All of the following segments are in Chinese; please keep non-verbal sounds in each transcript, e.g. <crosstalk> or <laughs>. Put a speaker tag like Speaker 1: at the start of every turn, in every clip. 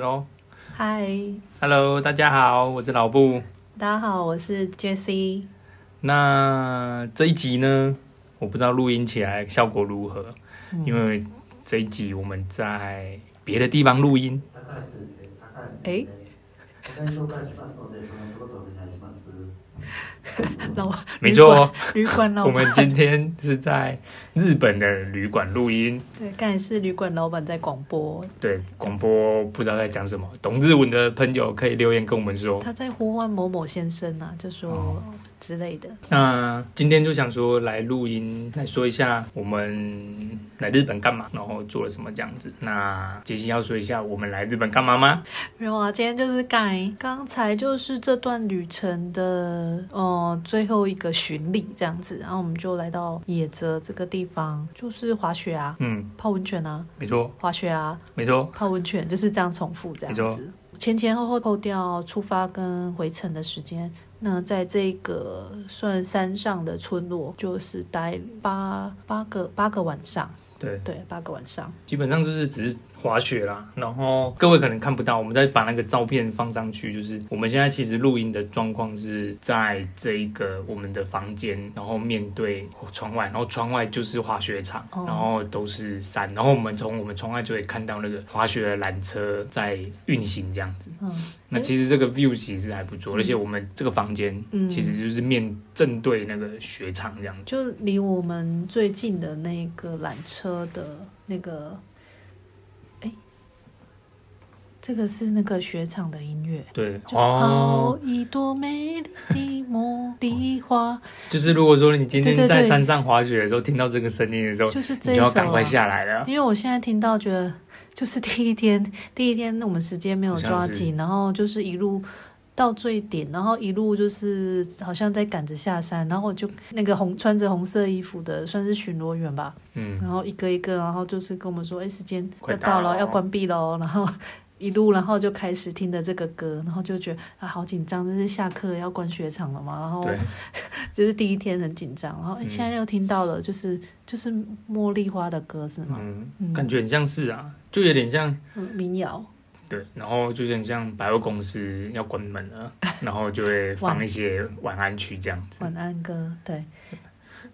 Speaker 1: 喽！
Speaker 2: 嗨
Speaker 1: ，Hello，大家好，我是老布。
Speaker 2: 大家好，我是 Jessie。
Speaker 1: 那这一集呢，我不知道录音起来效果如何，
Speaker 2: 嗯、
Speaker 1: 因为这一集我们在别的地方录音。
Speaker 2: 哎。<laughs> 老
Speaker 1: 没错，<laughs>
Speaker 2: 旅馆老板。
Speaker 1: 我们今天是在日本的旅馆录音。
Speaker 2: 对，刚才是旅馆老板在广播。
Speaker 1: 对，广播不知道在讲什么，懂日文的朋友可以留言跟我们说。
Speaker 2: 他在呼唤某某先生啊，就说。哦之类的。
Speaker 1: 那今天就想说来录音，来说一下我们来日本干嘛，然后做了什么这样子。那杰西要说一下我们来日本干嘛吗？
Speaker 2: 没有啊，今天就是刚刚才就是这段旅程的呃最后一个巡礼这样子，然后我们就来到野泽这个地方，就是滑雪啊，嗯，泡温泉啊，
Speaker 1: 没错，
Speaker 2: 滑雪啊，
Speaker 1: 没错，
Speaker 2: 泡温泉就是这样重复这样子，前前后后扣掉出发跟回程的时间。那在这个算山上的村落，就是待八八个八个晚上，
Speaker 1: 对。
Speaker 2: 对，八个晚上，
Speaker 1: 基本上就是只是。滑雪啦，然后各位可能看不到，我们再把那个照片放上去。就是我们现在其实录音的状况是在这一个我们的房间，然后面对窗外，然后窗外就是滑雪场，然后都是山，然后我们从我们窗外就会看到那个滑雪的缆车在运行这样子。嗯，那其实这个 view 其实还不错，而且我们这个房间其实就是面正对那个雪场这样子，
Speaker 2: 就离我们最近的那个缆车的那个。这个是那个雪场的音乐，
Speaker 1: 对，
Speaker 2: 好一朵美丽的茉莉花。
Speaker 1: 就是如果说你今天在山上滑雪的时候，听到这个声音的时候，
Speaker 2: 就是
Speaker 1: 就要赶快下来了。
Speaker 2: 因为我现在听到，觉得就是第一天，<laughs> 第一天我们时间没有抓紧，然后就是一路到最顶，然后一路就是好像在赶着下山，然后就那个红穿着红色衣服的，算是巡逻员吧，嗯，然后一个一个，然后就是跟我们说，哎，时间要到了，要关闭喽，然后。一路，然后就开始听的这个歌，然后就觉得啊，好紧张，这是下课要关雪场了嘛，然后 <laughs> 就是第一天很紧张，然后现在又听到了，就是就是茉莉花的歌是吗？
Speaker 1: 嗯，感觉很像是啊，就有点像
Speaker 2: 民谣。
Speaker 1: 对，然后就很像百货公司要关门了，<laughs> 然后就会放一些晚安曲这样子。
Speaker 2: 晚安歌，对。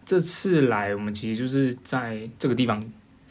Speaker 1: 这次来我们其实就是在这个地方。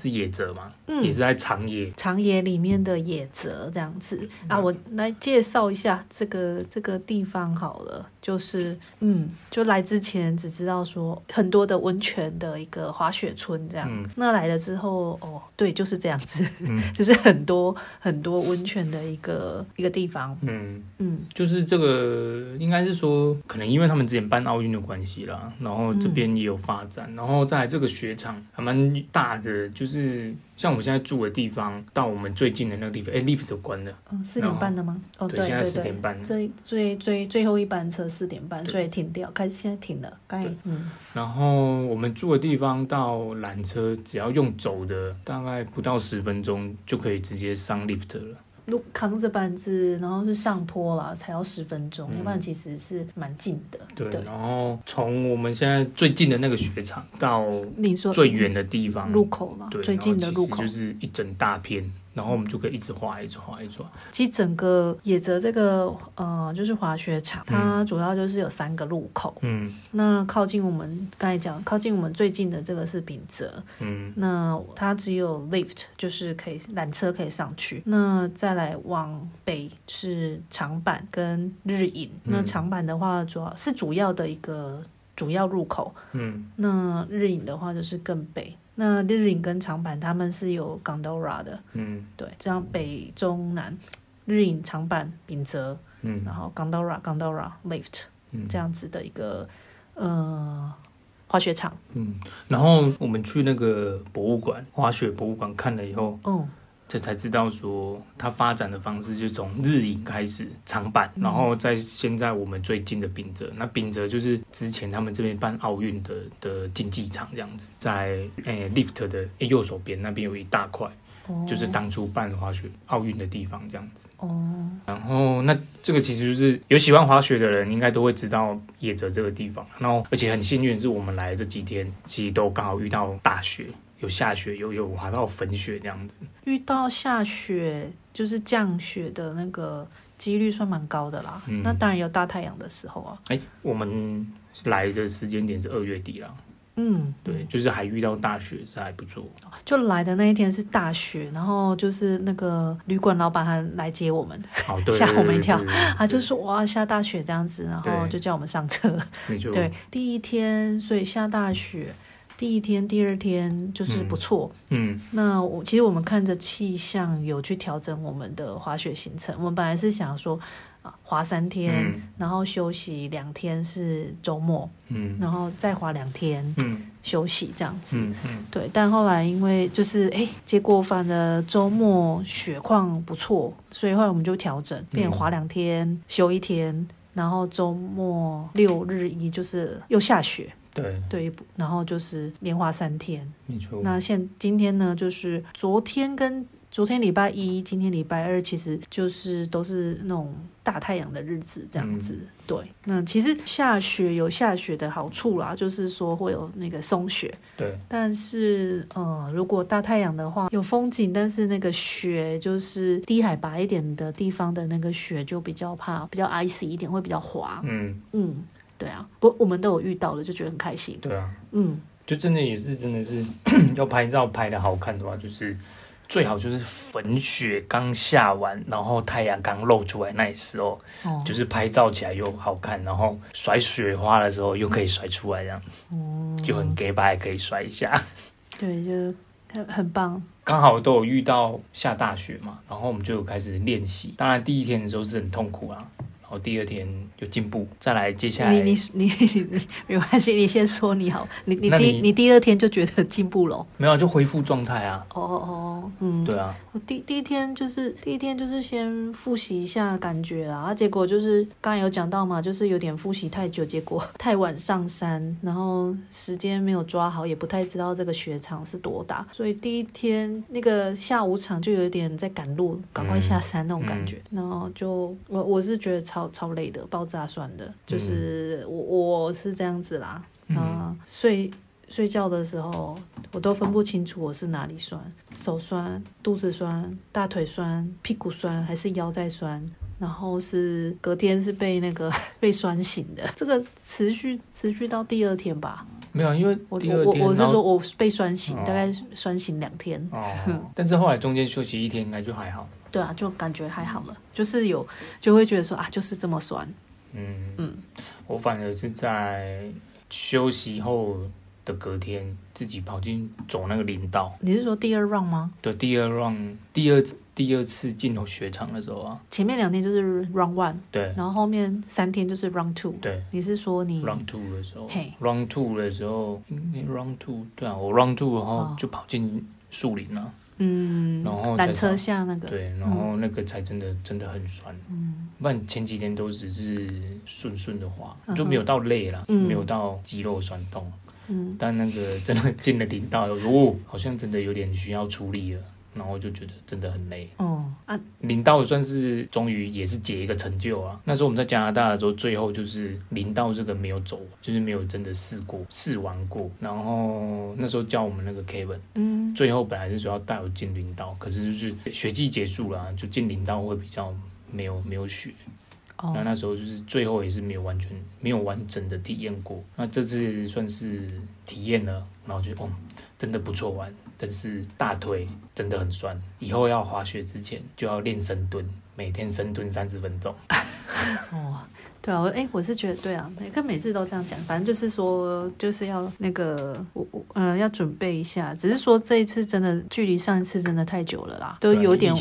Speaker 1: 是野泽吗？嗯，也是在长野。
Speaker 2: 长野里面的野泽这样子、嗯、啊，我来介绍一下这个这个地方好了。就是嗯，就来之前只知道说很多的温泉的一个滑雪村这样。嗯、那来了之后哦，对，就是这样子，嗯、<laughs> 就是很多很多温泉的一个一个地方。
Speaker 1: 嗯嗯，就是这个应该是说，可能因为他们之前办奥运的关系啦，然后这边也有发展，嗯、然后在这个雪场还蛮大的，就是。像我们现在住的地方，到我们最近的那个地方，哎，lift 都关了。
Speaker 2: 嗯，四点半的吗？哦，对，
Speaker 1: 现在四点半。
Speaker 2: 最最最最后一班车四点半，所以停掉，开始现在停了。刚嗯。然
Speaker 1: 后我们住的地方到缆车，只要用走的，大概不到十分钟就可以直接上 lift 了。
Speaker 2: 路扛着板子，然后是上坡啦，才要十分钟，要不然其实是蛮近的。
Speaker 1: 对，然后从我们现在最近的那个雪场到你说最远的地方
Speaker 2: 路口嘛，最近的路口
Speaker 1: 就是一整大片。然后我们就可以一直滑，一直滑，一直滑。
Speaker 2: 其实整个野泽这个呃，就是滑雪场，它主要就是有三个路口。嗯。那靠近我们刚才讲，靠近我们最近的这个是丙泽。嗯。那它只有 lift，就是可以缆车可以上去。那再来往北是长坂跟日影。嗯。那长坂的话，主要是主要的一个主要入口。嗯。那日影的话就是更北。那日影跟长坂他们是有 gondola 的，嗯，对，这样北中南，日影、长坂、丙泽，嗯，然后 gondola、gondola lift，嗯，这样子的一个呃滑雪场，
Speaker 1: 嗯，然后我们去那个博物馆，滑雪博物馆看了以后，嗯。这才知道说，它发展的方式就从日影开始长板，然后在现在我们最近的丙泽，那丙泽就是之前他们这边办奥运的的竞技场这样子，在诶 lift 的右手边那边有一大块，就是当初办滑雪奥运的地方这样子。哦，然后那这个其实就是有喜欢滑雪的人应该都会知道野泽这个地方，然后而且很幸运是我们来这几天其实都刚好遇到大雪。有下雪，有有滑到粉雪这样子。
Speaker 2: 遇到下雪就是降雪的那个几率算蛮高的啦。嗯、那当然有大太阳的时候啊。
Speaker 1: 哎、欸，我们来的时间点是二月底啦。嗯，对，就是还遇到大雪是还不错。
Speaker 2: 就来的那一天是大雪，然后就是那个旅馆老板还来接我们，<laughs> 吓我们一跳。他就说哇，下大雪这样子，然后就叫我们上车。对，第一天所以下大雪，第一天、第二天就是不错。嗯，那我其实我们看着气象有去调整我们的滑雪行程。我们本来是想说啊。滑三天，嗯、然后休息两天是周末，嗯，然后再滑两天，嗯，休息这样子，嗯嗯、对。但后来因为就是哎，结果反而周末雪况不错，所以后来我们就调整，变滑两天，嗯、休一天，然后周末六日一就是又下雪，
Speaker 1: 对
Speaker 2: 对，然后就是连花三天，
Speaker 1: 没错。
Speaker 2: 那现今天呢，就是昨天跟。昨天礼拜一，今天礼拜二，其实就是都是那种大太阳的日子，这样子。嗯、对，那其实下雪有下雪的好处啦，就是说会有那个松雪。
Speaker 1: 对。
Speaker 2: 但是，呃，如果大太阳的话，有风景，但是那个雪就是低海拔一点的地方的那个雪就比较怕，比较 icy 一点，会比较滑。嗯嗯，对啊。不，我们都有遇到了，就觉得很开心。
Speaker 1: 对啊。
Speaker 2: 嗯，
Speaker 1: 就真的也是，真的是 <coughs> 要拍照拍的好看的话，就是。最好就是粉雪刚下完，然后太阳刚露出来那时候，哦、就是拍照起来又好看，然后甩雪花的时候又可以甩出来，这样，嗯、就很 gay 白可以甩一下。
Speaker 2: 对，就很很棒。
Speaker 1: 刚好都有遇到下大雪嘛，然后我们就开始练习。当然第一天的时候是很痛苦啊。第二天有进步，再来接下来
Speaker 2: 你你你你没关系，你先说你好，你你第你，你第二天就觉得进步了？
Speaker 1: 没有，就恢复状态啊。
Speaker 2: 哦哦哦，嗯，
Speaker 1: 对啊。
Speaker 2: 我第第一天就是第一天就是先复习一下感觉啦，啊，结果就是刚刚有讲到嘛，就是有点复习太久，结果太晚上山，然后时间没有抓好，也不太知道这个雪场是多大，所以第一天那个下午场就有点在赶路，赶快下山那种感觉，嗯嗯，然后就我我是觉得。超超累的，爆炸酸的，就是我我是这样子啦。嗯、呃，睡睡觉的时候，我都分不清楚我是哪里酸，手酸、肚子酸、大腿酸、屁股酸，还是腰在酸。然后是隔天是被那个 <laughs> 被酸醒的，这个持续持续到第二天吧。
Speaker 1: 没有，因为
Speaker 2: 我我我是说我被酸醒，哦、大概酸醒两天。
Speaker 1: 哦，<laughs> 但是后来中间休息一天，应该就还好。
Speaker 2: 对啊，就感觉还好了，就是有就会觉得说啊，就是这么酸。
Speaker 1: 嗯嗯，嗯我反而是在休息后的隔天，自己跑进走那个林道。
Speaker 2: 你是说第二 round 吗？
Speaker 1: 对，第二 round，第二第二次进入雪场的时候啊。
Speaker 2: 前面两天就是 round one，
Speaker 1: 对，
Speaker 2: 然后后面三天就是 round two，
Speaker 1: 对。
Speaker 2: 你是说你
Speaker 1: round two 的时候，嘿，round two 的时候，round two，对啊，我 round two 然后就跑进树林了。
Speaker 2: 嗯，
Speaker 1: 然后
Speaker 2: 缆车下那个，
Speaker 1: 对，然后那个才真的、嗯、真的很酸，嗯，不然前几天都只是顺顺的滑，嗯、就没有到累了，嗯、没有到肌肉酸痛，嗯，但那个真的进了顶道，哦，好像真的有点需要处理了。然后就觉得真的很累。哦啊，林道算是终于也是解一个成就啊。那时候我们在加拿大的时候，最后就是林道这个没有走，就是没有真的试过试玩过。然后那时候教我们那个 Kevin，嗯，最后本来是说要带我进林道，可是就是学季结束了，就进林道会比较没有没有雪。哦，那那时候就是最后也是没有完全没有完整的体验过。那这次算是体验了，然后就哦，真的不错玩。但是大腿真的很酸，以后要滑雪之前就要练深蹲，每天深蹲三十分钟。<laughs>
Speaker 2: 哦，对啊，我哎，我是觉得对啊，跟每次都这样讲，反正就是说就是要那个我我呃要准备一下，只是说这一次真的距离上一次真的太久了啦，都有点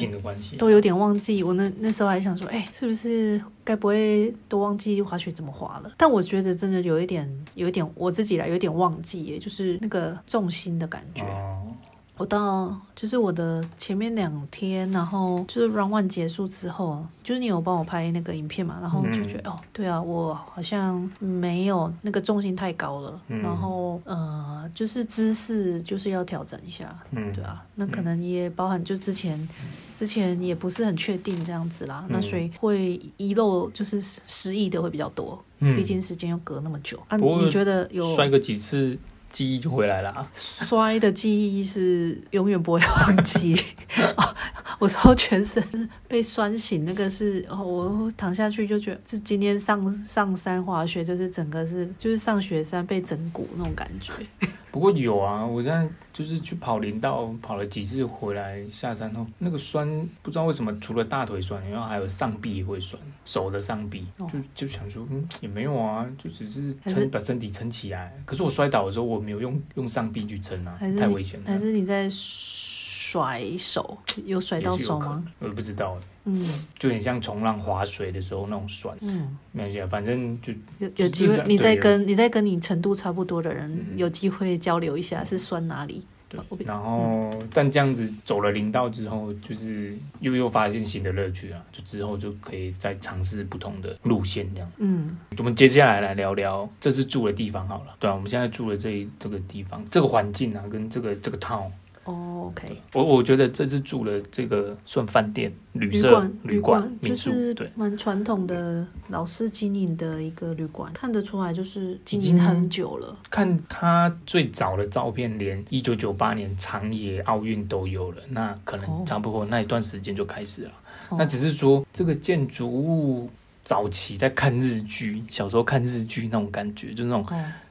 Speaker 2: 都有点忘记。我那那时候还想说，哎，是不是该不会都忘记滑雪怎么滑了？但我觉得真的有一点有一点我自己来有一点忘记耶，就是那个重心的感觉。哦我到就是我的前面两天，然后就是 run one 结束之后，就是你有帮我拍那个影片嘛，然后就觉得、嗯、哦，对啊，我好像没有那个重心太高了，嗯、然后呃，就是姿势就是要调整一下，嗯，对啊，那可能也包含就之前、嗯、之前也不是很确定这样子啦，嗯、那所以会遗漏就是失忆的会比较多，嗯，毕竟时间又隔那么久。啊，你觉得有
Speaker 1: 摔个几次？记忆就回来了啊。
Speaker 2: 摔的记忆是永远不会忘记。<laughs> 哦、我说全身被酸醒，那个是哦，我躺下去就觉得是今天上上山滑雪，就是整个是就是上雪山被整蛊那种感觉。
Speaker 1: 不过有啊，我现在就是去跑林道，跑了几次回来下山后，那个酸不知道为什么，除了大腿酸，然后还有上臂也会酸，手的上臂，哦、就就想说，嗯，也没有啊，就只是撑把身体撑起来。可是我摔倒的时候，我没有用用上臂去撑啊，太危险了。
Speaker 2: 还是你在甩手，有甩到手吗？
Speaker 1: 我也不知道。嗯，就很像冲浪划水的时候那种酸。嗯，没关系，反正就
Speaker 2: 有有机会，你再跟你再跟你程度差不多的人、嗯、有机会交流一下，是酸哪里？
Speaker 1: 对。然后，嗯、但这样子走了林道之后，就是又又发现新的乐趣啊！就之后就可以再尝试不同的路线这样。嗯，我们接下来来聊聊这次住的地方好了。对啊，我们现在住的这这个地方，这个环境啊，跟这个这个 town。
Speaker 2: 哦，OK，
Speaker 1: 我我觉得这次住了这个算饭店、旅社、旅馆、民宿，
Speaker 2: 对，蛮传统的老式经营的一个旅馆，看得出来就是经营很久了。
Speaker 1: 看他最早的照片，连一九九八年长野奥运都有了，那可能差不多那一段时间就开始了。哦、那只是说这个建筑物早期在看日剧，小时候看日剧那种感觉，就那种。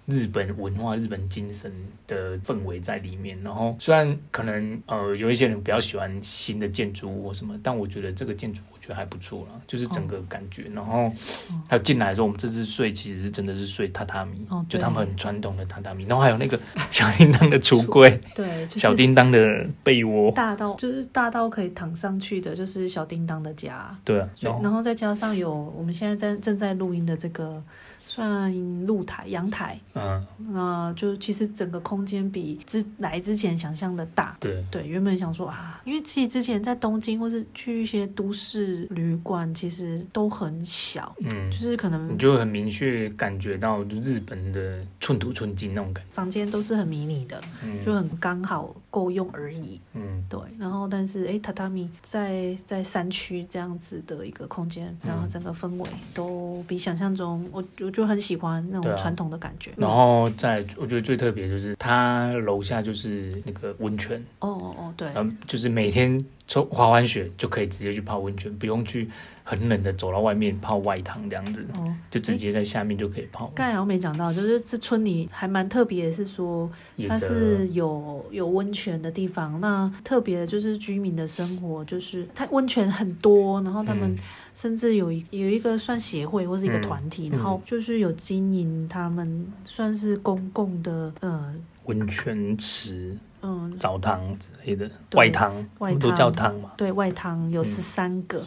Speaker 1: 哦日本文化、日本精神的氛围在里面。然后虽然可能呃有一些人比较喜欢新的建筑物什么，但我觉得这个建筑我觉得还不错啦，就是整个感觉。然后还有进来的时候，我们这次睡其实是真的是睡榻榻米，就他们很传统的榻榻米。然后还有那个小叮当的橱柜，<laughs>
Speaker 2: 对，
Speaker 1: 小叮当的被窝，
Speaker 2: 大到就是大到可以躺上去的，就是小叮当的家。
Speaker 1: 对啊，
Speaker 2: 然后再加上有我们现在在正在录音的这个。算露台、阳台，嗯，那就其实整个空间比之来之前想象的大。
Speaker 1: 对。
Speaker 2: 对，原本想说啊，因为其实之前在东京或是去一些都市旅馆，其实都很小，嗯，就是可能
Speaker 1: 你就很明确感觉到日本的寸土寸金那种感觉，
Speaker 2: 房间都是很迷你的，嗯，就很刚好够用而已，嗯，对。然后但是哎，榻榻米在在山区这样子的一个空间，然后整个氛围都比想象中，我我就。很喜欢那种传统的感觉，啊、
Speaker 1: 然后在我觉得最特别就是它楼下就是那个温泉
Speaker 2: 哦哦哦，对，
Speaker 1: 嗯，就是每天从滑完雪就可以直接去泡温泉，不用去。很冷的，走到外面泡外汤这样子，哦、就直接在下面就可以泡。
Speaker 2: 刚才我没讲到，就是这村里还蛮特别的是说，它是有有温泉的地方。那特别的就是居民的生活，就是它温泉很多，然后他们甚至有一有一个算协会或是一个团体，嗯、然后就是有经营他们算是公共的呃
Speaker 1: 温泉池。嗯，澡堂之类的，外汤，外汤都叫汤嘛。
Speaker 2: 对，外汤有十三个。嗯，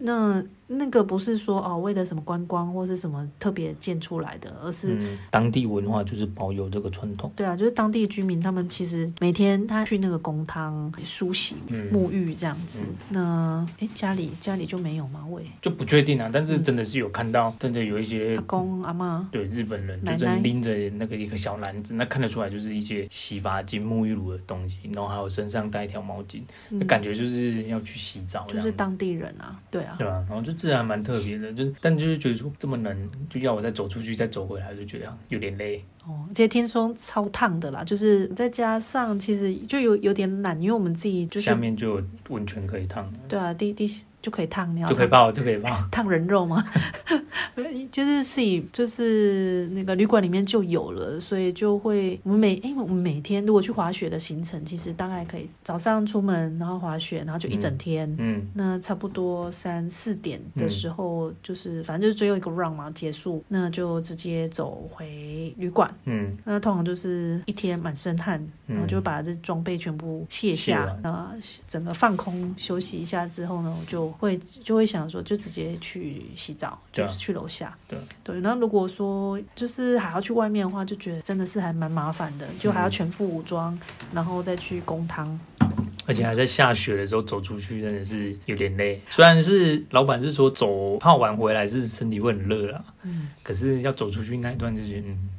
Speaker 2: 那。那个不是说哦，为了什么观光或是什么特别建出来的，而是、嗯、
Speaker 1: 当地文化就是保有这个传统。
Speaker 2: 对啊，就是当地居民他们其实每天他去那个公汤梳洗、沐浴这样子。嗯、那哎，家里家里就没有吗？喂
Speaker 1: 就不确定啊。但是真的是有看到，真的有一些
Speaker 2: 阿公阿妈，
Speaker 1: 对日本人就真拎着那个一个小篮子，那看得出来就是一些洗发精、沐浴露的东西，然后还有身上带一条毛巾，那、嗯、感觉就是要去洗澡。
Speaker 2: 就是当地人啊，对啊，
Speaker 1: 对啊，然后就。自然蛮特别的，就是，但就是觉得说这么冷，就要我再走出去，再走回来，就觉得有点累。
Speaker 2: 哦，而且听说超烫的啦，就是再加上其实就有有点懒，因为我们自己就是
Speaker 1: 下面就有温泉可以烫。
Speaker 2: 对啊，第第。就可以烫，你要
Speaker 1: 就可以泡，就可以泡 <laughs>
Speaker 2: 烫人肉吗？<laughs> 就是自己就是那个旅馆里面就有了，所以就会我们每因为我们每天如果去滑雪的行程，其实大概可以早上出门，然后滑雪，然后就一整天。嗯，嗯那差不多三四点的时候，就是、嗯、反正就是最后一个 round 嘛结束，那就直接走回旅馆。嗯，那通常就是一天满身汗，然后就把这装备全部卸下，然后整个放空休息一下之后呢，我就。会就会想说，就直接去洗澡，就是去楼下。对对，那如果说就是还要去外面的话，就觉得真的是还蛮麻烦的，就还要全副武装，嗯、然后再去公汤，
Speaker 1: 而且还在下雪的时候走出去，真的是有点累。虽然是老板是说走泡完回来是身体会很热啦，嗯，可是要走出去那一段就是嗯。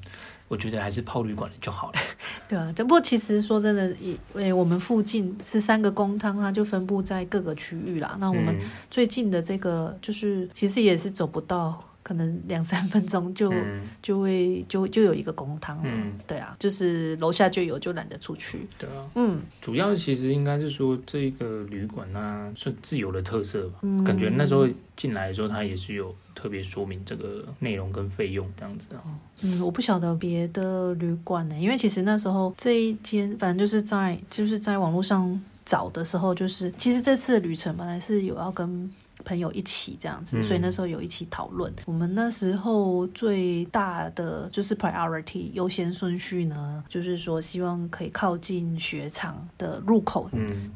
Speaker 1: 我觉得还是泡旅馆就好了。<laughs>
Speaker 2: 对啊，只不过其实说真的，因为我们附近十三个公汤，它就分布在各个区域啦。那我们最近的这个，就是其实也是走不到可能两三分钟就、嗯、就会就就有一个公汤了。嗯，对啊，就是楼下就有，就懒得出去。
Speaker 1: 对啊，嗯，主要其实应该是说这个旅馆啊，是自由的特色吧。嗯，感觉那时候进来的时候，它也是有特别说明这个内容跟费用这样子啊。
Speaker 2: 嗯，我不晓得别的旅馆呢，因为其实那时候这一间，反正就是在就是在网络上找的时候，就是其实这次的旅程本来是有要跟。朋友一起这样子，所以那时候有一起讨论。嗯、我们那时候最大的就是 priority 优先顺序呢，就是说希望可以靠近雪场的入口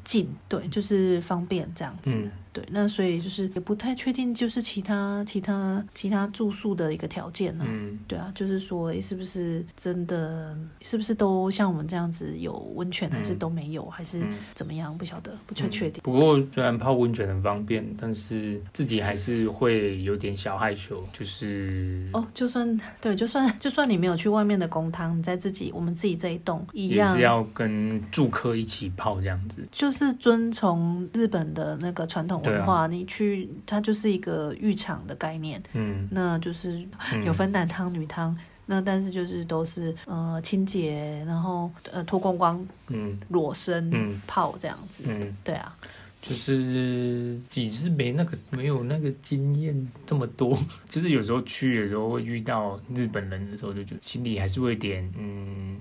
Speaker 2: 近，嗯、对，就是方便这样子。嗯对，那所以就是也不太确定，就是其他其他其他住宿的一个条件呢、啊。嗯，对啊，就是说，是不是真的，是不是都像我们这样子有温泉，还是都没有，嗯、还是怎么样？不晓得，不确确定。
Speaker 1: 不过虽然泡温泉很方便，但是自己还是会有点小害羞，就是
Speaker 2: 哦，就算 <laughs> 对，就算就算你没有去外面的公汤，你在自己我们自己这一栋一样，
Speaker 1: 也是要跟住客一起泡这样子，
Speaker 2: 就是遵从日本的那个传统。文化，你去它就是一个浴场的概念，嗯，那就是有分男汤女汤，那但是就是都是呃清洁，然后呃脱光光，嗯，裸身，嗯，泡这样子，嗯，对啊，
Speaker 1: 就是只是没那个没有那个经验这么多，<laughs> 就是有时候去的时候会遇到日本人的时候，就觉得心里还是会有点嗯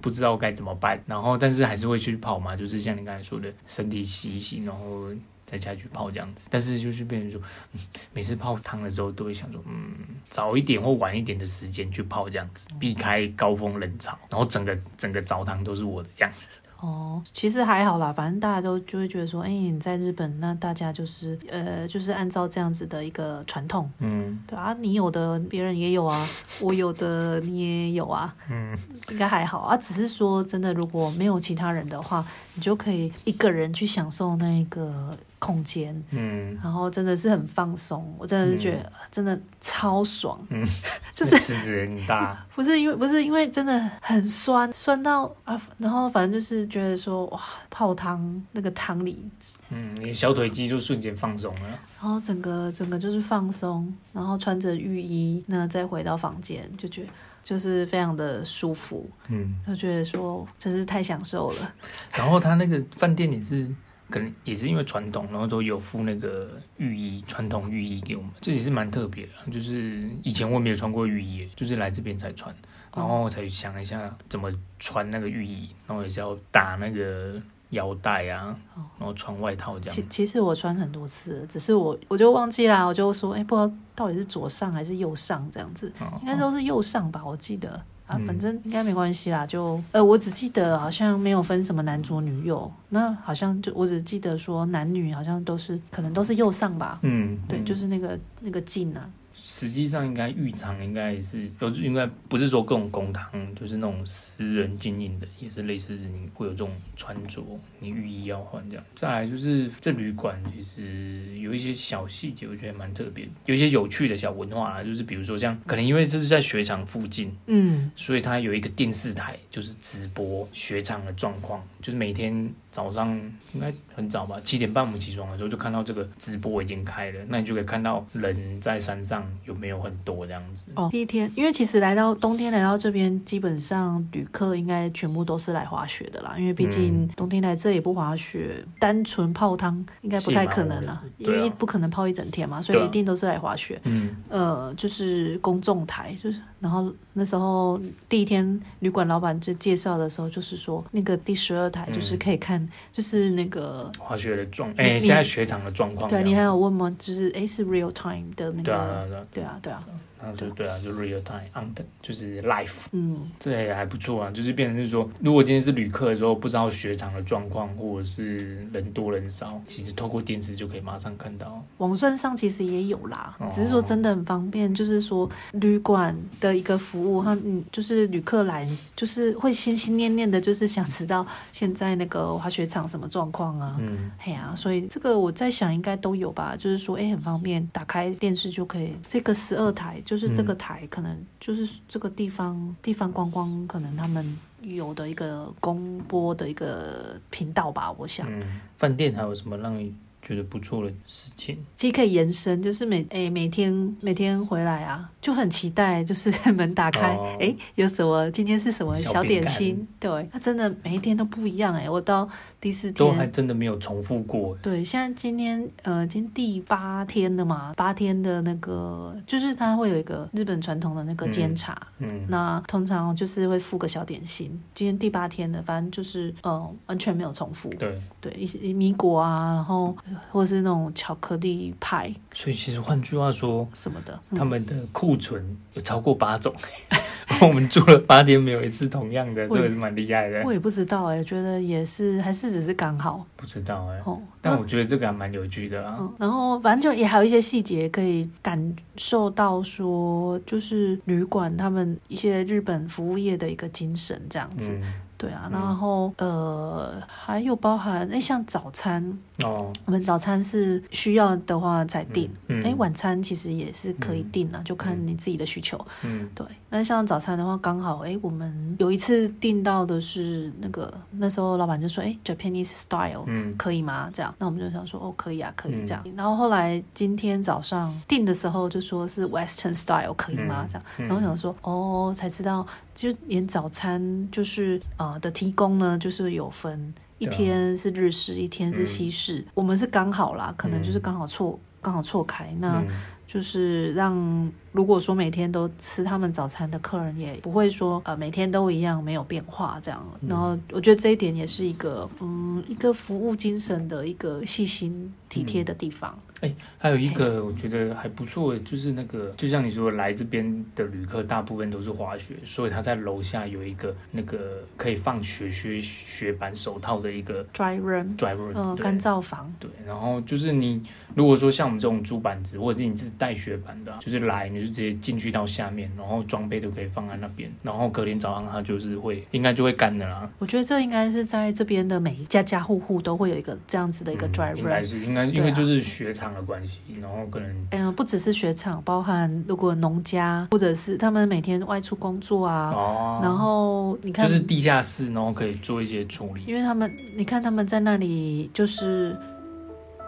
Speaker 1: 不知道该怎么办，然后但是还是会去泡嘛，就是像你刚才说的，身体洗一洗，然后。再下去泡这样子，但是就是变成说，嗯，每次泡汤的时候都会想说，嗯，早一点或晚一点的时间去泡这样子，避开高峰冷潮，然后整个整个澡堂都是我的这样子。
Speaker 2: 哦，其实还好啦，反正大家都就会觉得说，哎、欸，你在日本，那大家就是呃，就是按照这样子的一个传统，嗯，对啊，你有的别人也有啊，<laughs> 我有的你也有啊，嗯，应该还好啊，只是说真的，如果没有其他人的话，你就可以一个人去享受那个。空间，嗯，然后真的是很放松，我真的是觉得真的超爽，嗯，<laughs> 就是
Speaker 1: 池子很大，<laughs>
Speaker 2: 不是因为不是因为真的很酸，酸到啊，然后反正就是觉得说哇，泡汤那个汤里，
Speaker 1: 嗯，你小腿肌就瞬间放松了，
Speaker 2: 然后整个整个就是放松，然后穿着浴衣，那再回到房间就觉得就是非常的舒服，嗯，就觉得说真是太享受了，
Speaker 1: 然后他那个饭店也是。可能也是因为传统，然后都有附那个浴衣，传统浴衣给我们，这也是蛮特别的。就是以前我没有穿过浴衣，就是来这边才穿，然后才想一下怎么穿那个浴衣，然后也是要打那个腰带啊，然后穿外套这样。
Speaker 2: 其其实我穿很多次，只是我我就忘记啦，我就说，哎，不知道到底是左上还是右上这样子，应该都是右上吧，我记得。啊，反正应该没关系啦。就呃，我只记得好像没有分什么男左女右，那好像就我只记得说男女好像都是可能都是右上吧。嗯，对，就是那个那个镜啊。
Speaker 1: 实际上应该浴场应该也是都应该不是说各种公堂，就是那种私人经营的，也是类似是你会有这种穿着，你浴衣要换这样。再来就是这旅馆其实有一些小细节，我觉得蛮特别，有一些有趣的小文化啦，就是比如说像可能因为这是在雪场附近，嗯，所以它有一个电视台，就是直播雪场的状况，就是每天。早上应该很早吧，七点半我们起床的时候就看到这个直播已经开了，那你就可以看到人在山上有没有很多这样子。
Speaker 2: 哦，第一天，因为其实来到冬天来到这边，基本上旅客应该全部都是来滑雪的啦，因为毕竟冬天来这也不滑雪，嗯、单纯泡汤应该不太可能了，因为不可能泡一整天嘛，所以一定都是来滑雪。嗯，呃，就是公众台，就是然后那时候第一天旅馆老板就介绍的时候，就是说那个第十二台就是可以看。就是那个
Speaker 1: 滑雪的状，哎、欸，现在雪场的状况。
Speaker 2: 对，你还有问吗？就是哎、欸，是 real time 的那个？对啊，对啊，对啊，对啊。
Speaker 1: 对对啊，就 real time on 的，就是 life，嗯，这也还不错啊。就是变成是说，如果今天是旅客的时候，不知道雪场的状况，或者是人多人少，其实透过电视就可以马上看到。
Speaker 2: 网站上其实也有啦，只是说真的很方便。就是说旅馆的一个服务，哈嗯，就是旅客来，就是会心心念念的，就是想知道现在那个滑雪场什么状况啊。嗯，哎呀，所以这个我在想应该都有吧。就是说，哎，很方便，打开电视就可以。这个十二台就。就是这个台，可能就是这个地方地方观光，可能他们有的一个公播的一个频道吧，我想。
Speaker 1: 嗯，饭店还有什么让你觉得不错的事情。
Speaker 2: 其实可以延伸，就是每诶、欸、每天每天回来啊，就很期待，就是 <laughs> 门打开，哎、哦欸，有什么？今天是什么小点心？对，它真的每一天都不一样哎、欸。我到第四天
Speaker 1: 都还真的没有重复过。
Speaker 2: 对，现在今天呃，今天第八天了嘛，八天的那个就是它会有一个日本传统的那个煎茶，嗯，嗯那通常就是会附个小点心。今天第八天的，反正就是呃，完全没有重复。
Speaker 1: 对
Speaker 2: 对，一些米果啊，然后或者是那种巧克力派。
Speaker 1: 所以其实换句话说，
Speaker 2: 什么的，
Speaker 1: 他们的库存有超过八种。<laughs> 我们住了八天，没有一次同样的，所以是蛮厉害的。
Speaker 2: 我也不知道哎、欸，觉得也是，还是只是刚好。
Speaker 1: 不知道哎、欸，哦，但我觉得这个还蛮有趣的啊。
Speaker 2: 嗯、然后反正就也还有一些细节可以感受到，说就是旅馆他们一些日本服务业的一个精神这样子。嗯对啊，然后、嗯、呃，还有包含哎，像早餐哦，我们早餐是需要的话才订，哎、嗯，晚餐其实也是可以订啊，嗯、就看你自己的需求。嗯，对。那像早餐的话，刚好哎，我们有一次订到的是那个，那时候老板就说，哎，Japanese style，嗯，可以吗？这样，那我们就想说，哦，可以啊，可以这样。嗯、然后后来今天早上订的时候就说是 Western style，可以吗？这样，然后我想说，哦，才知道。就连早餐就是呃的提供呢，就是有分一天是日式，一天是西式。嗯、我们是刚好啦，可能就是刚好错刚、嗯、好错开，那就是让如果说每天都吃他们早餐的客人也不会说呃每天都一样没有变化这样。然后我觉得这一点也是一个嗯一个服务精神的一个细心体贴的地方。嗯
Speaker 1: 哎，还有一个我觉得还不错，就是那个，就像你说，来这边的旅客大部分都是滑雪，所以他在楼下有一个那个可以放雪靴、雪板、手套的一个
Speaker 2: dry room，dry
Speaker 1: room，
Speaker 2: 呃，干燥房。
Speaker 1: 对，然后就是你如果说像我们这种租板子，或者是你自己带雪板的，就是来你就直接进去到下面，然后装备都可以放在那边，然后隔天早上它就是会应该就会干的啦。
Speaker 2: 我觉得这应该是在这边的每一家家户户都会有一个这样子的一个 dry room，嗯，应该
Speaker 1: 是应该因为就是雪场。的关系，然后可能
Speaker 2: 嗯，不只是雪场，包含如果农家或者是他们每天外出工作啊，哦，然后你看，
Speaker 1: 就是地下室，然后可以做一些处理，
Speaker 2: 因为他们，你看他们在那里就是，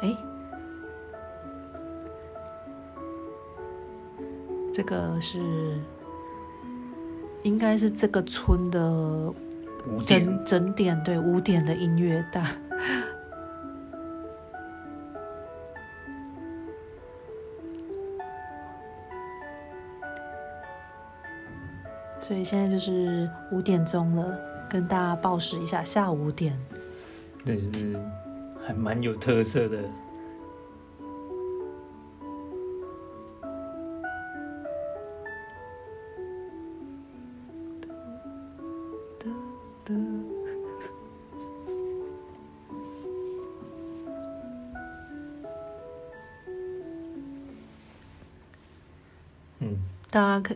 Speaker 2: 哎，这个是应该是这个村的整整点，对，五点的音乐大。所以现在就是五点钟了，跟大家报时一下，下午五点。
Speaker 1: 对，是还蛮有特色的。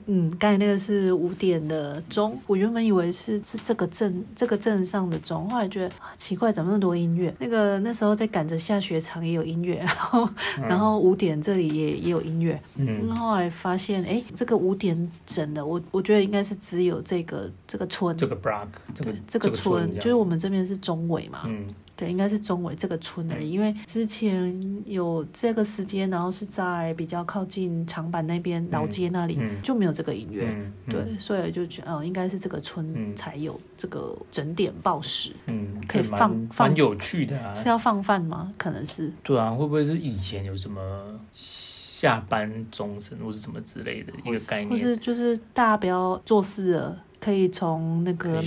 Speaker 2: 嗯，刚才那个是五点的钟，我原本以为是是这个镇这个镇上的钟，后来觉得奇怪，怎么那么多音乐？那个那时候在赶着下雪场也有音乐，然后、嗯、<laughs> 然后五点这里也也有音乐，嗯，后来发现哎，这个五点整的，我我觉得应该是只有这个这个村，
Speaker 1: 这个 block，这个
Speaker 2: 对这个村，就是我们这边是中尾嘛，嗯。对，应该是中尾这个村而已，因为之前有这个时间，然后是在比较靠近长坂那边老街那里，嗯、就没有这个音乐。嗯嗯、对，所以就觉得，哦，应该是这个村才有这个整点报时。嗯，可以放
Speaker 1: 蛮
Speaker 2: 放，
Speaker 1: 蛮有趣的啊。
Speaker 2: 是要放饭吗？可能是。
Speaker 1: 对啊，会不会是以前有什么下班钟声或是什么之类的一个概念？
Speaker 2: 或是就是大家不要做事了。可以从那个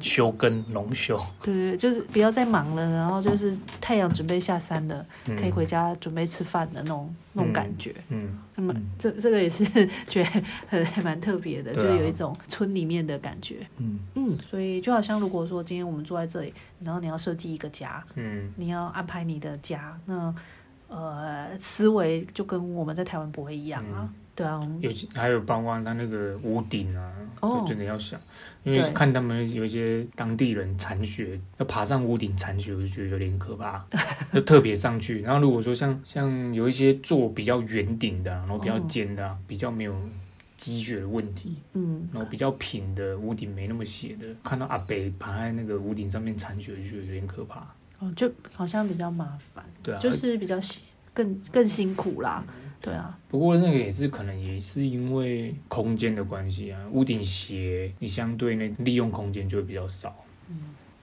Speaker 1: 休耕农休，
Speaker 2: 对，就是不要再忙了，然后就是太阳准备下山了，嗯、可以回家准备吃饭的那种那种感觉。嗯，那么这这个也是觉得很还蛮特别的，<laughs> 嗯、就有一种村里面的感觉。嗯嗯，所以就好像如果说今天我们坐在这里，然后你要设计一个家，嗯，你要安排你的家，那呃思维就跟我们在台湾不会一样啊。嗯对啊，有
Speaker 1: 还有包括他那个屋顶啊，哦，真的要想，因为看他们有一些当地人铲雪，要爬上屋顶铲雪，我就觉得有点可怕，<laughs> 就特别上去。然后如果说像像有一些做比较圆顶的，然后比较尖的，比较没有积雪的问题，嗯，然后比较平的屋顶没那么斜的，看到阿北爬在那个屋顶上面铲雪，就觉得有点可怕。
Speaker 2: 哦，就好像比较麻烦，
Speaker 1: 对啊，
Speaker 2: 就是比较更更辛苦啦，对啊。
Speaker 1: 不过那个也是可能也是因为空间的关系啊，屋顶斜，你相对那利用空间就会比较少。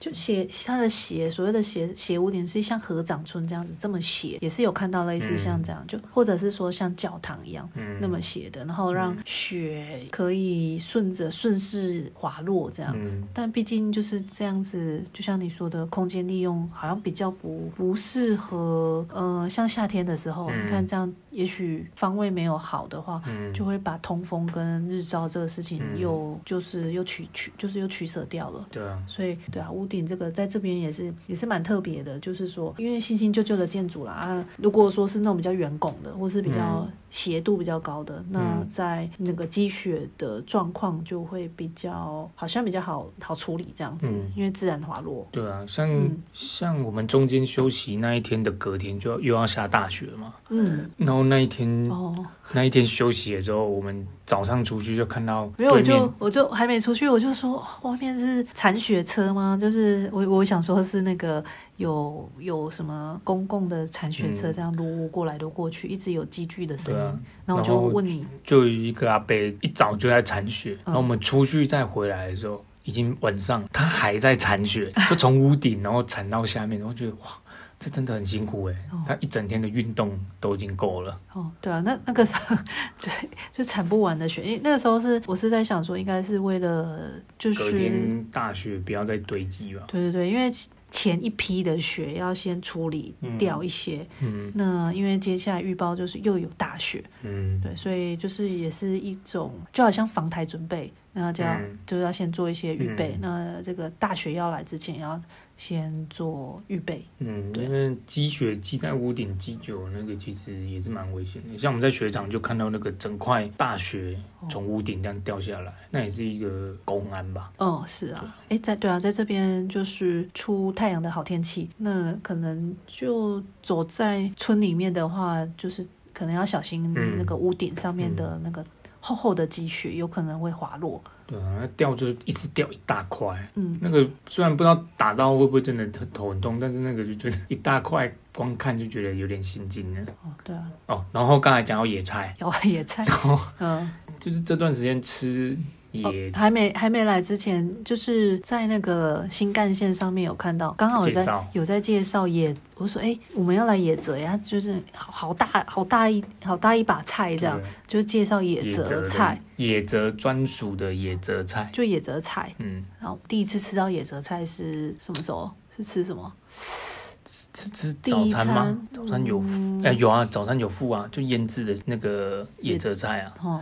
Speaker 2: 就斜，它的斜，所谓的斜斜屋顶是像合掌村这样子这么斜，也是有看到类似像这样，嗯、就或者是说像教堂一样、嗯、那么斜的，然后让雪可以顺着顺势滑落这样。嗯、但毕竟就是这样子，就像你说的空间利用好像比较不不适合，呃，像夏天的时候，嗯、你看这样，也许方位没有好的话，嗯、就会把通风跟日照这个事情又就是又取取就是又取舍掉了。
Speaker 1: 对啊，
Speaker 2: 所以对啊，屋顶。这个在这边也是也是蛮特别的，就是说，因为新新旧旧的建筑啦啊，如果说是那种比较圆拱的，或是比较斜度比较高的，嗯、那在那个积雪的状况就会比较好像比较好好处理这样子，嗯、因为自然滑落。
Speaker 1: 对啊，像、嗯、像我们中间休息那一天的隔天就要又要下大雪嘛，嗯，然后那一天哦 <laughs> 那一天休息的时候，我们早上出去就看到，
Speaker 2: 没有我就我就还没出去，我就说外面是铲雪车吗？就是。是我我想说，是那个有有什么公共的铲雪车这样撸过来撸过去，嗯、一直有积聚的声音。啊、然后我就问你，
Speaker 1: 就有一个阿伯一早就在铲雪，嗯、然后我们出去再回来的时候，已经晚上，他还在铲雪，就从屋顶然后铲到下面，然后觉得哇，这真的很辛苦哎，哦、他一整天的运动都已经够了。
Speaker 2: 哦，对啊，那那个时候就就铲不完的雪，因为那个时候是我是在想说，应该是为了就是
Speaker 1: 隔天大雪不要再堆积吧。
Speaker 2: 对对对，因为前一批的雪要先处理掉一些，嗯，嗯那因为接下来预报就是又有大雪，嗯，对，所以就是也是一种就好像防台准备，那这样就要先做一些预备，嗯、那这个大雪要来之前要。先做预备，
Speaker 1: 嗯，对因为积雪积在屋顶积久，那个其实也是蛮危险的。像我们在雪场就看到那个整块大雪从屋顶这样掉下来，哦、那也是一个公安吧？
Speaker 2: 嗯，是啊，哎，在对啊，在这边就是出太阳的好天气，那可能就走在村里面的话，就是可能要小心那个屋顶上面的那个厚厚的积雪，有可能会滑落。
Speaker 1: 对啊，掉就一直掉一大块。嗯，那个虽然不知道打到会不会真的头头很痛，但是那个就觉得一大块，光看就觉得有点心惊了。
Speaker 2: 哦，对啊。
Speaker 1: 哦，然后刚才讲到野菜，
Speaker 2: 有野菜。嗯，
Speaker 1: 就是这段时间吃。也、
Speaker 2: 哦、还没还没来之前，就是在那个新干线上面有看到，刚好有在有在介绍野。我说：“哎、欸，我们要来野泽呀，就是好大好大一好大一把菜这样，就是介绍野泽菜，
Speaker 1: 野泽专属的野泽菜，
Speaker 2: 就野泽菜。嗯，然后第一次吃到野泽菜是什么时候？是吃什么？
Speaker 1: 吃吃早餐吗？餐早餐有哎、嗯欸、有啊，早餐有附啊，就腌制的那个野泽菜啊。哦。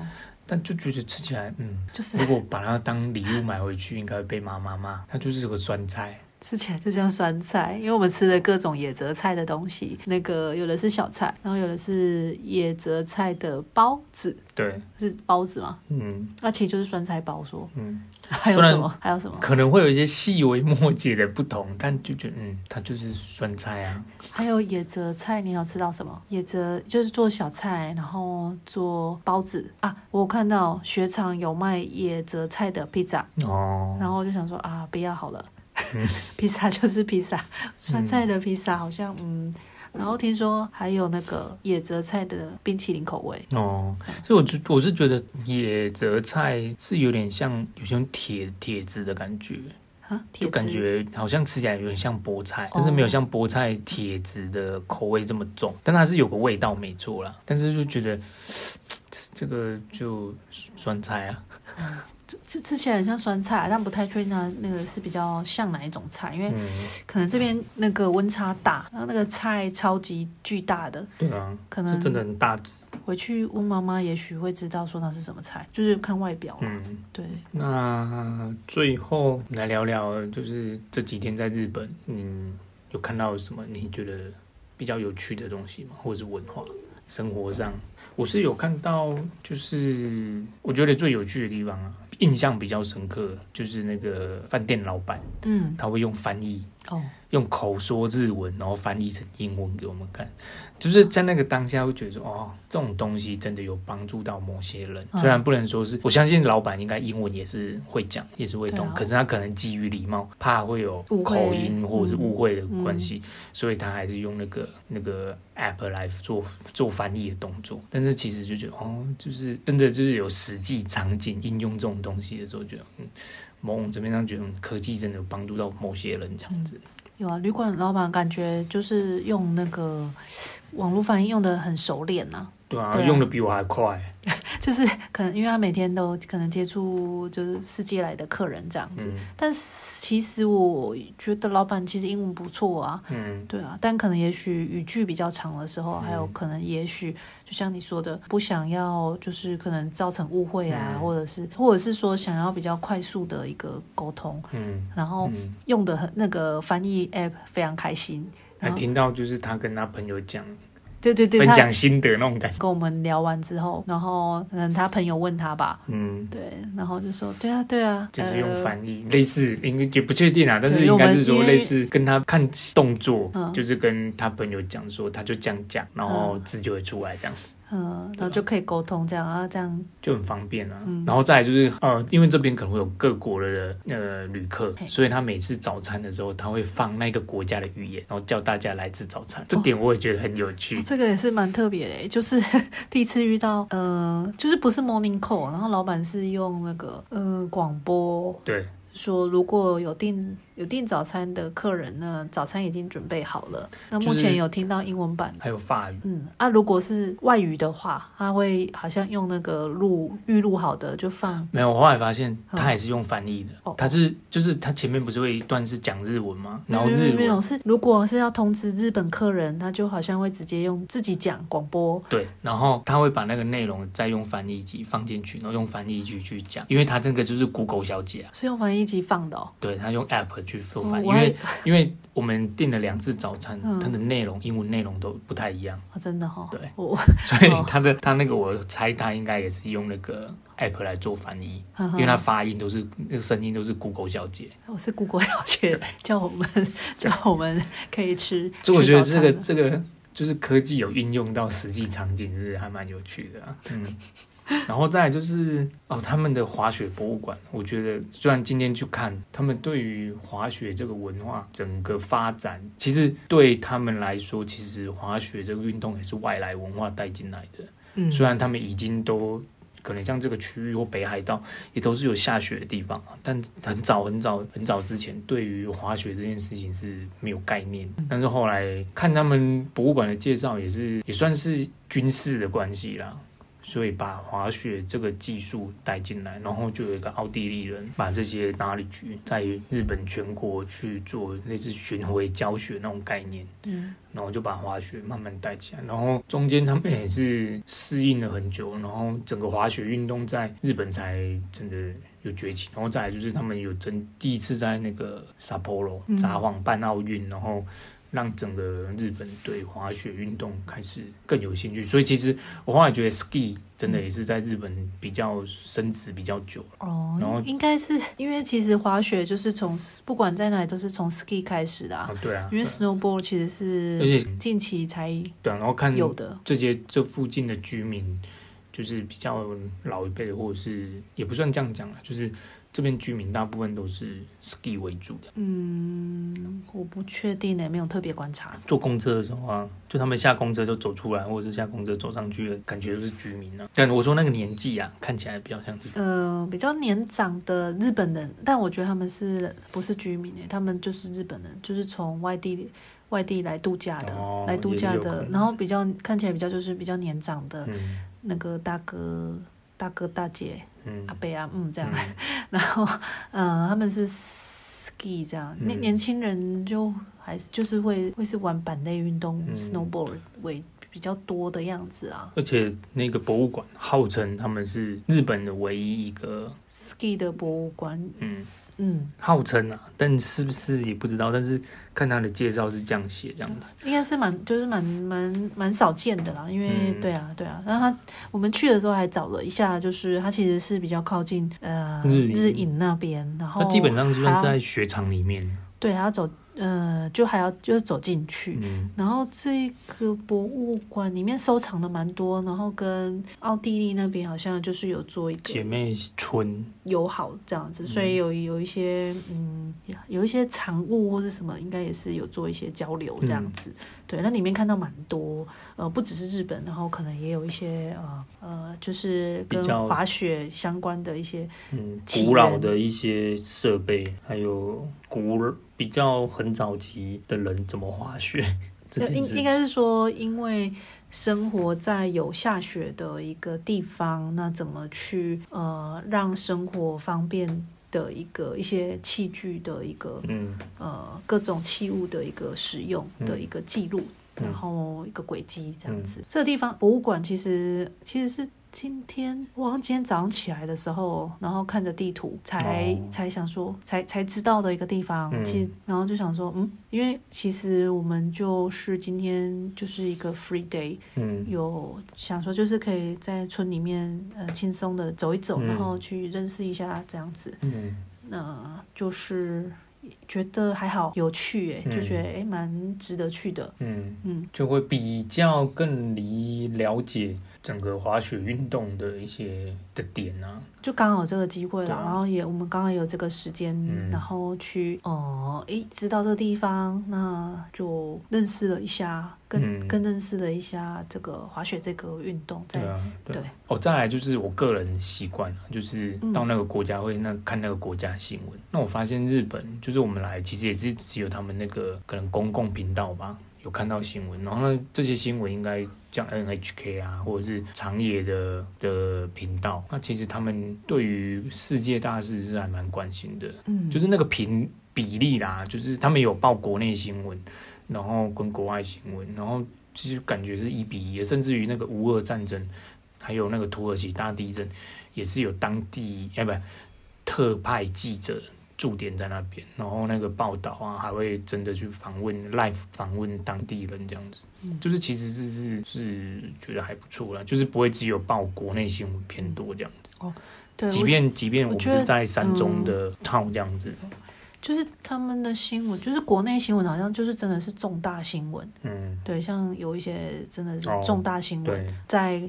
Speaker 1: 但就觉得吃起来，嗯，就是如果把它当礼物买回去，应该会被妈妈骂。它就是个酸菜。
Speaker 2: 吃起来就像酸菜，因为我们吃的各种野泽菜的东西，那个有的是小菜，然后有的是野泽菜的包子，
Speaker 1: 对，
Speaker 2: 是包子吗？嗯，那其实就是酸菜包说，嗯，<laughs> 还
Speaker 1: 有
Speaker 2: 什么？还有什么？
Speaker 1: 可能会有一些细微末节的不同，但就觉得，嗯，它就是酸菜啊。
Speaker 2: 还有野泽菜，你有吃到什么？野泽就是做小菜，然后做包子啊。我看到雪场有卖野泽菜的披萨哦，然后我就想说啊，不要好了。<laughs> 披萨就是披萨，酸菜的披萨好像嗯，嗯，然后听说还有那个野泽菜的冰淇淋口味。
Speaker 1: 哦，所以我就我是觉得野泽菜是有点像有些铁铁质的感觉。啊，就感觉好像吃起来有点像菠菜，但是没有像菠菜铁质的口味这么重，但它是有个味道没错啦，但是就觉得 <sniffs> 这个就酸菜啊。
Speaker 2: 吃吃起来很像酸菜，但不太确定它那个是比较像哪一种菜，因为可能这边那个温差大，然后那个菜超级巨大的，
Speaker 1: 对啊，可能真的很大只。
Speaker 2: 回去问妈妈，也许会知道说它是什么菜，就是看外表。嗯，对。
Speaker 1: 那最后来聊聊，就是这几天在日本，嗯，有看到什么你觉得比较有趣的东西吗？或者是文化、生活上？我是有看到，就是我觉得最有趣的地方啊。印象比较深刻，就是那个饭店老板，嗯，他会用翻译哦，用口说日文，然后翻译成英文给我们看。就是在那个当下，会觉得说，哦，这种东西真的有帮助到某些人。虽然不能说是，我相信老板应该英文也是会讲，也是会懂，可是他可能基于礼貌，怕会有口音或者是误会的关系，所以他还是用那个那个 app 来做做翻译的动作。但是其实就觉得，哦，就是真的就是有实际场景应用这种东西的时候，觉得，嗯，某种这边上觉得科技真的有帮助到某些人这样子。
Speaker 2: 有啊，旅馆老板感觉就是用那个网络翻译用的很熟练呐、
Speaker 1: 对啊，用的比我还快。<laughs>
Speaker 2: 就是可能因为他每天都可能接触就是世界来的客人这样子，嗯、但其实我觉得老板其实英文不错啊。嗯，对啊，但可能也许语句比较长的时候，嗯、还有可能也许就像你说的，不想要就是可能造成误会啊，嗯、或者是或者是说想要比较快速的一个沟通。嗯，然后用的很那个翻译 app 非常开心，
Speaker 1: 还听到就是他跟他朋友讲。
Speaker 2: 对对对，
Speaker 1: 分享心得那种感觉。
Speaker 2: 跟我们聊完之后，然后可能他朋友问他吧，嗯，对，然后就说，对啊，对啊，
Speaker 1: 就是用翻译，呃、类似，应该也不确定啊，但是应该是说类似跟他看动作，嗯、就是跟他朋友讲说，他就这样讲，然后字就会出来这样子。
Speaker 2: 嗯，然后就可以沟通这样，然后这样
Speaker 1: 就很方便啊。嗯、然后再来就是呃，因为这边可能会有各国的呃旅客，所以他每次早餐的时候，他会放那个国家的语言，然后叫大家来吃早餐。这点我也觉得很有趣。哦哦、这个也是蛮特别的，就是 <laughs> 第一次遇到，呃，就是不是 morning call，然后老板是用那个呃广播，对，
Speaker 2: 说如果有订。有订早餐的客人呢，早餐已经准备好了。那目前有听到英文版，
Speaker 1: 还有法语。
Speaker 2: 嗯，啊，如果是外语的话，他会好像用那个录预录好的就放。
Speaker 1: 没有，我后来发现他也是用翻译的。哦，他是就是他前面不是会一段是讲日文吗？然后日文
Speaker 2: 没有是，如果是要通知日本客人，他就好像会直接用自己讲广播。
Speaker 1: 对，然后他会把那个内容再用翻译机放进去，然后用翻译机去讲，因为他这个就是 Google 小姐啊，
Speaker 2: 是用翻译机放的哦。
Speaker 1: 对，他用 App。去做饭，因为因为我们订了两次早餐，它的内容英文内容都不太一样，
Speaker 2: 真的哈。
Speaker 1: 对，<laughs> 所以他的他那个我猜他应该也是用那个 app 来做翻译，因为他发音都是那个声音都是 Google 小姐，
Speaker 2: 我是 Google 小姐，<laughs> 叫我们 <laughs> 叫我们可以吃。
Speaker 1: 所以我觉得这个这个就是科技有运用到实际场景，是还蛮有趣的啊。嗯。然后再来就是哦，他们的滑雪博物馆，我觉得虽然今天去看，他们对于滑雪这个文化整个发展，其实对他们来说，其实滑雪这个运动也是外来文化带进来的。嗯，虽然他们已经都可能像这个区域或北海道也都是有下雪的地方，但很早很早很早之前，对于滑雪这件事情是没有概念。但是后来看他们博物馆的介绍，也是也算是军事的关系啦。所以把滑雪这个技术带进来，然后就有一个奥地利人把这些 knowledge 在日本全国去做类似巡回教学那种概念，嗯，然后就把滑雪慢慢带起来，然后中间他们也是适应了很久，然后整个滑雪运动在日本才真的有崛起，然后再来就是他们有真第一次在那个札幌办奥运，然后。让整个日本对滑雪运动开始更有兴趣，所以其实我后来觉得 ski 真的也是在日本比较深植比较久
Speaker 2: 哦。然后应该是因为其实滑雪就是从不管在哪里都是从 ski 开始的啊。
Speaker 1: 对啊，
Speaker 2: 因为 snowboard 其实是近期才
Speaker 1: 对啊。然后看有的这些这附近的居民，就是比较老一辈，或者是也不算这样讲了，就是。这边居民大部分都是 ski 为主的。
Speaker 2: 嗯，我不确定呢，没有特别观察。
Speaker 1: 坐公车的时候啊，就他们下公车就走出来，或者是下公车走上去的感觉就是居民啊。但我说那个年纪啊，看起来比较像是
Speaker 2: 呃比较年长的日本人，但我觉得他们是不是居民呢？他们就是日本人，就是从外地外地来度假的，哦、来度假的，然后比较看起来比较就是比较年长的那个大哥、嗯、大哥大姐。嗯，阿伯啊，嗯，这样，嗯、<laughs> 然后，嗯、呃，他们是 ski 这样，年、嗯、年轻人就还是就是会会是玩板类运动、嗯、snowboard 为比较多的样子啊。
Speaker 1: 而且那个博物馆号称他们是日本的唯一一个
Speaker 2: ski 的博物馆。嗯。嗯，
Speaker 1: 号称啊，但是不是也不知道。但是看他的介绍是这样写，这样子
Speaker 2: 应该是蛮就是蛮蛮蛮少见的啦。因为、嗯、对啊对啊，然后他我们去的时候还找了一下，就是他其实是比较靠近呃日影那边，然后
Speaker 1: 他基本上是在雪场里面。
Speaker 2: 对，他要走呃，就还要就是走进去，嗯，然后这个博物馆里面收藏的蛮多，然后跟奥地利那边好像就是有做一个
Speaker 1: 姐妹村
Speaker 2: 友好这样子，所以有有一些嗯，有一些藏物或者什么，应该也是有做一些交流这样子。嗯、对，那里面看到蛮多，呃，不只是日本，然后可能也有一些呃呃，就是跟滑雪相关的一些
Speaker 1: 嗯古老的一些设备，还有古。比较很早期的人怎么滑雪？<laughs>
Speaker 2: 应应该是说，因为生活在有下雪的一个地方，那怎么去呃让生活方便的一个一些器具的一个嗯呃各种器物的一个使用的一个记录，嗯、然后一个轨迹这样子。嗯、这个地方博物馆其实其实是。今天我好像今天早上起来的时候，然后看着地图才，才、哦、才想说，才才知道的一个地方。嗯、其实，然后就想说，嗯，因为其实我们就是今天就是一个 free day，嗯，有想说就是可以在村里面呃轻松的走一走，嗯、然后去认识一下这样子，嗯，那就是觉得还好有趣哎，就觉得哎蛮值得去的，嗯。
Speaker 1: 嗯，就会比较更离了解。整个滑雪运动的一些的点啊，
Speaker 2: 就刚好这个机会了，啊、然后也我们刚好有这个时间，嗯、然后去哦，诶、呃，知道这个地方，那就认识了一下，更、嗯、更认识了一下这个滑雪这个运动。对啊，对，对哦，
Speaker 1: 再来就是我个人习惯，就是到那个国家会那看那个国家新闻。嗯、那我发现日本就是我们来其实也是只有他们那个可能公共频道吧。有看到新闻，然后呢，这些新闻应该像 NHK 啊，或者是长野的的频道，那其实他们对于世界大事是还蛮关心的，嗯，就是那个频比例啦，就是他们有报国内新闻，然后跟国外新闻，然后其实感觉是一比一，甚至于那个乌俄战争，还有那个土耳其大地震，也是有当地哎不特派记者。驻点在那边，然后那个报道啊，还会真的去访问，live 访问当地人这样子，嗯、就是其实是是是觉得还不错啦，就是不会只有报国内新闻偏多这样子。哦，对，即便即便我们是在山中的 town 这样子。
Speaker 2: 就是他们的新闻，就是国内新闻，好像就是真的是重大新闻。嗯，对，像有一些真的是重大新闻，在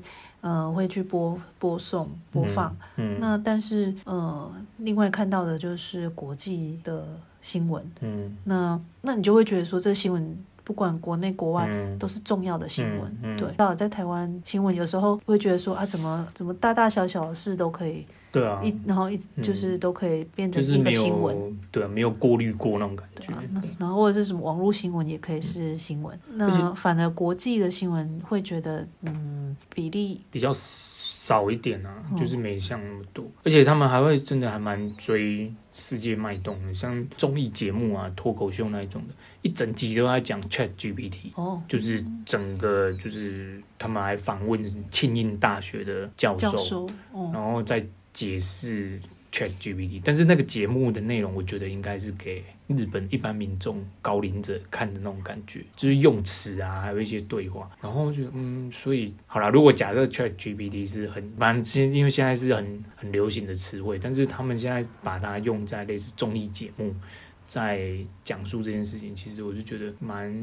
Speaker 2: 呃会去播播送播放。嗯，嗯那但是呃，另外看到的就是国际的新闻。嗯，那那你就会觉得说，这新闻不管国内国外都是重要的新闻。嗯嗯嗯、对，到在台湾新闻有时候会觉得说啊，怎么怎么大大小小的事都可以。
Speaker 1: 对啊，
Speaker 2: 一然后一就是都可以变成一个新闻，
Speaker 1: 嗯、对啊，没有过滤过那种感觉。
Speaker 2: 啊、然后或者是什么网络新闻也可以是新闻，嗯、那反而国际的新闻会觉得嗯比例
Speaker 1: 比较少一点啊，嗯、就是没像那么多，而且他们还会真的还蛮追世界脉动的，像综艺节目啊、脱口秀那一种的，一整集都在讲 Chat GPT，哦，就是整个就是他们还访问庆应大学的教授，教授哦、然后再。解释 ChatGPT，但是那个节目的内容，我觉得应该是给日本一般民众、高龄者看的那种感觉，就是用词啊，还有一些对话。然后就嗯，所以好啦，如果假设 ChatGPT 是很，反正现因为现在是很很流行的词汇，但是他们现在把它用在类似综艺节目。在讲述这件事情，其实我就觉得蛮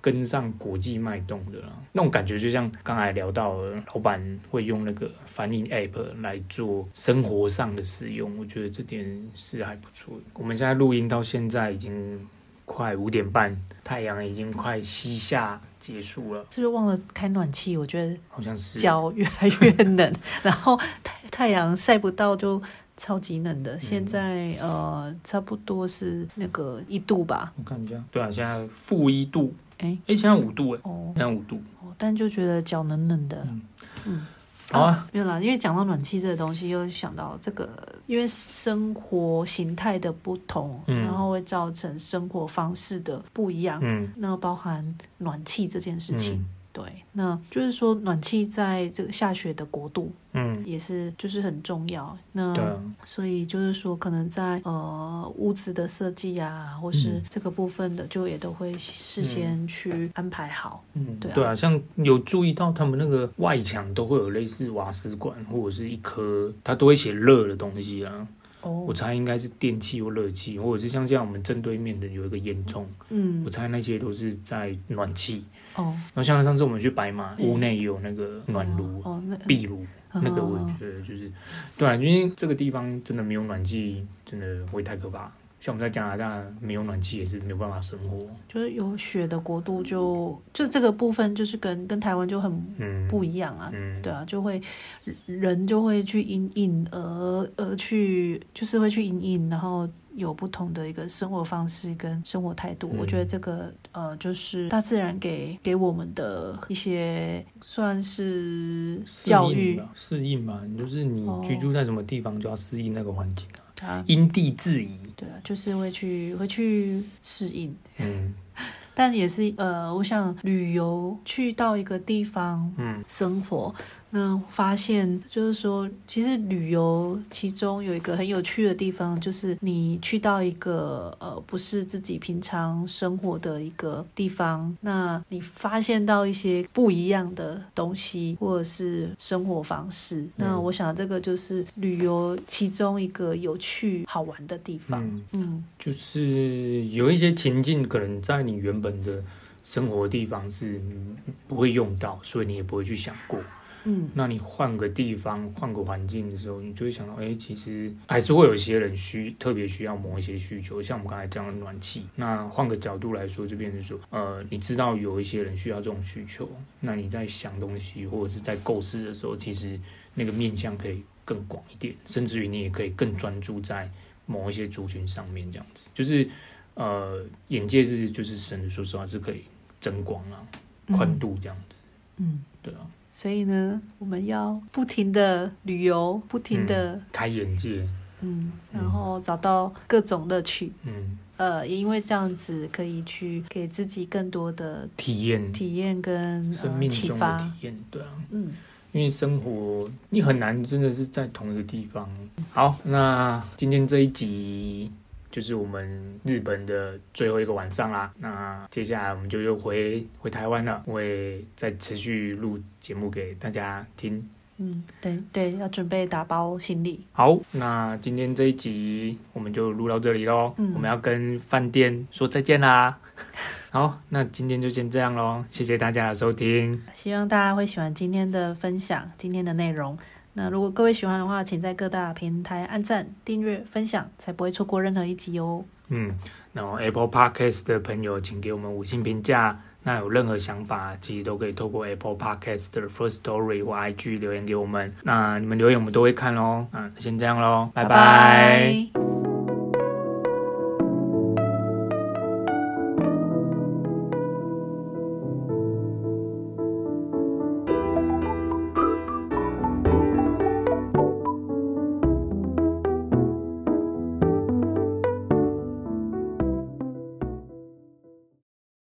Speaker 1: 跟上国际脉动的啦。那种感觉就像刚才聊到了，老板会用那个翻译 App 来做生活上的使用，我觉得这点是还不错的。我们现在录音到现在已经快五点半，太阳已经快西下结束了。
Speaker 2: 是不是忘了开暖气？我觉得
Speaker 1: 好像是
Speaker 2: 脚越来越冷，<laughs> 然后太太阳晒不到就。超级冷的，现在、嗯、呃差不多是那个一度吧。
Speaker 1: 我看一下，对啊，现在负一度。哎哎、现在五度哎，哦，现在五度。
Speaker 2: 哦，但就觉得脚冷冷的。嗯，嗯
Speaker 1: 好啊，
Speaker 2: 啊，没有啦，因为讲到暖气这个东西，又想到这个，因为生活形态的不同，嗯、然后会造成生活方式的不一样。嗯，那包含暖气这件事情。嗯对，那就是说暖气在这个下雪的国度，嗯，也是就是很重要。那所以就是说，可能在呃屋子的设计啊，或是这个部分的，就也都会事先去安排好。嗯，对啊，
Speaker 1: 对啊，像有注意到他们那个外墙都会有类似瓦斯管或者是一颗，它都会写热的东西啊。
Speaker 2: 哦，
Speaker 1: 我猜应该是电器或热气，或者是像这样我们正对面的有一个烟囱，
Speaker 2: 嗯，
Speaker 1: 我猜那些都是在暖气。
Speaker 2: 哦，
Speaker 1: 然后像上次我们去白马，屋内有那个暖炉、
Speaker 2: 哦，那
Speaker 1: 壁炉，那个我觉得就是，对啊，因为这个地方真的没有暖气，真的会太可怕。像我们在加拿大没有暖气也是没有办法生活，
Speaker 2: 就是有雪的国度就就这个部分就是跟跟台湾就很不一样啊，
Speaker 1: 嗯。嗯、
Speaker 2: 对啊，就会人就会去隐隐而而去就是会去隐隐，然后有不同的一个生活方式跟生活态度。嗯、我觉得这个呃就是大自然给给我们的一些算是教育
Speaker 1: 适应吧，就是你居住在什么地方就要适应那个环境啊。
Speaker 2: 啊，
Speaker 1: 因地制宜，
Speaker 2: 对啊，就是会去会去适应，
Speaker 1: 嗯，
Speaker 2: 但也是呃，我想旅游去到一个地方，嗯，生活。那发现就是说，其实旅游其中有一个很有趣的地方，就是你去到一个呃不是自己平常生活的一个地方，那你发现到一些不一样的东西，或者是生活方式。嗯、那我想这个就是旅游其中一个有趣好玩的地方。嗯，
Speaker 1: 嗯就是有一些情境可能在你原本的生活的地方是不会用到，所以你也不会去想过。
Speaker 2: 嗯，
Speaker 1: 那你换个地方、换个环境的时候，你就会想到，哎、欸，其实还是会有些人需特别需要某一些需求，像我们刚才讲的暖气。那换个角度来说，就变成说，呃，你知道有一些人需要这种需求，那你在想东西或者是在构思的时候，其实那个面向可以更广一点，甚至于你也可以更专注在某一些族群上面，这样子，就是呃，眼界是就是真的，说实话是可以增广啊，宽度这样子，
Speaker 2: 嗯，
Speaker 1: 对啊。
Speaker 2: 所以呢，我们要不停的旅游，不停的、
Speaker 1: 嗯、开眼界，
Speaker 2: 嗯，然后找到各种乐趣，
Speaker 1: 嗯，
Speaker 2: 呃，因为这样子可以去给自己更多的
Speaker 1: 体验、
Speaker 2: 体验跟
Speaker 1: 生命中的
Speaker 2: 启发。
Speaker 1: 体验，对啊，
Speaker 2: 嗯，
Speaker 1: 因为生活你很难真的是在同一个地方。好，那今天这一集。就是我们日本的最后一个晚上啦，那接下来我们就又回回台湾了，我会再持续录节目给大家听。
Speaker 2: 嗯，对对，要准备打包行李。
Speaker 1: 好，那今天这一集我们就录到这里喽。嗯，我们要跟饭店说再见啦。<laughs> 好，那今天就先这样喽，谢谢大家的收听。
Speaker 2: 希望大家会喜欢今天的分享，今天的内容。那如果各位喜欢的话，请在各大平台按赞、订阅、分享，才不会错过任何一集哦。
Speaker 1: 嗯，然后 Apple Podcast 的朋友，请给我们五星评价。那有任何想法，其实都可以透过 Apple Podcast 的 First Story 或 IG 留言给我们。那你们留言我们都会看喽。那先这样喽，拜拜。拜拜。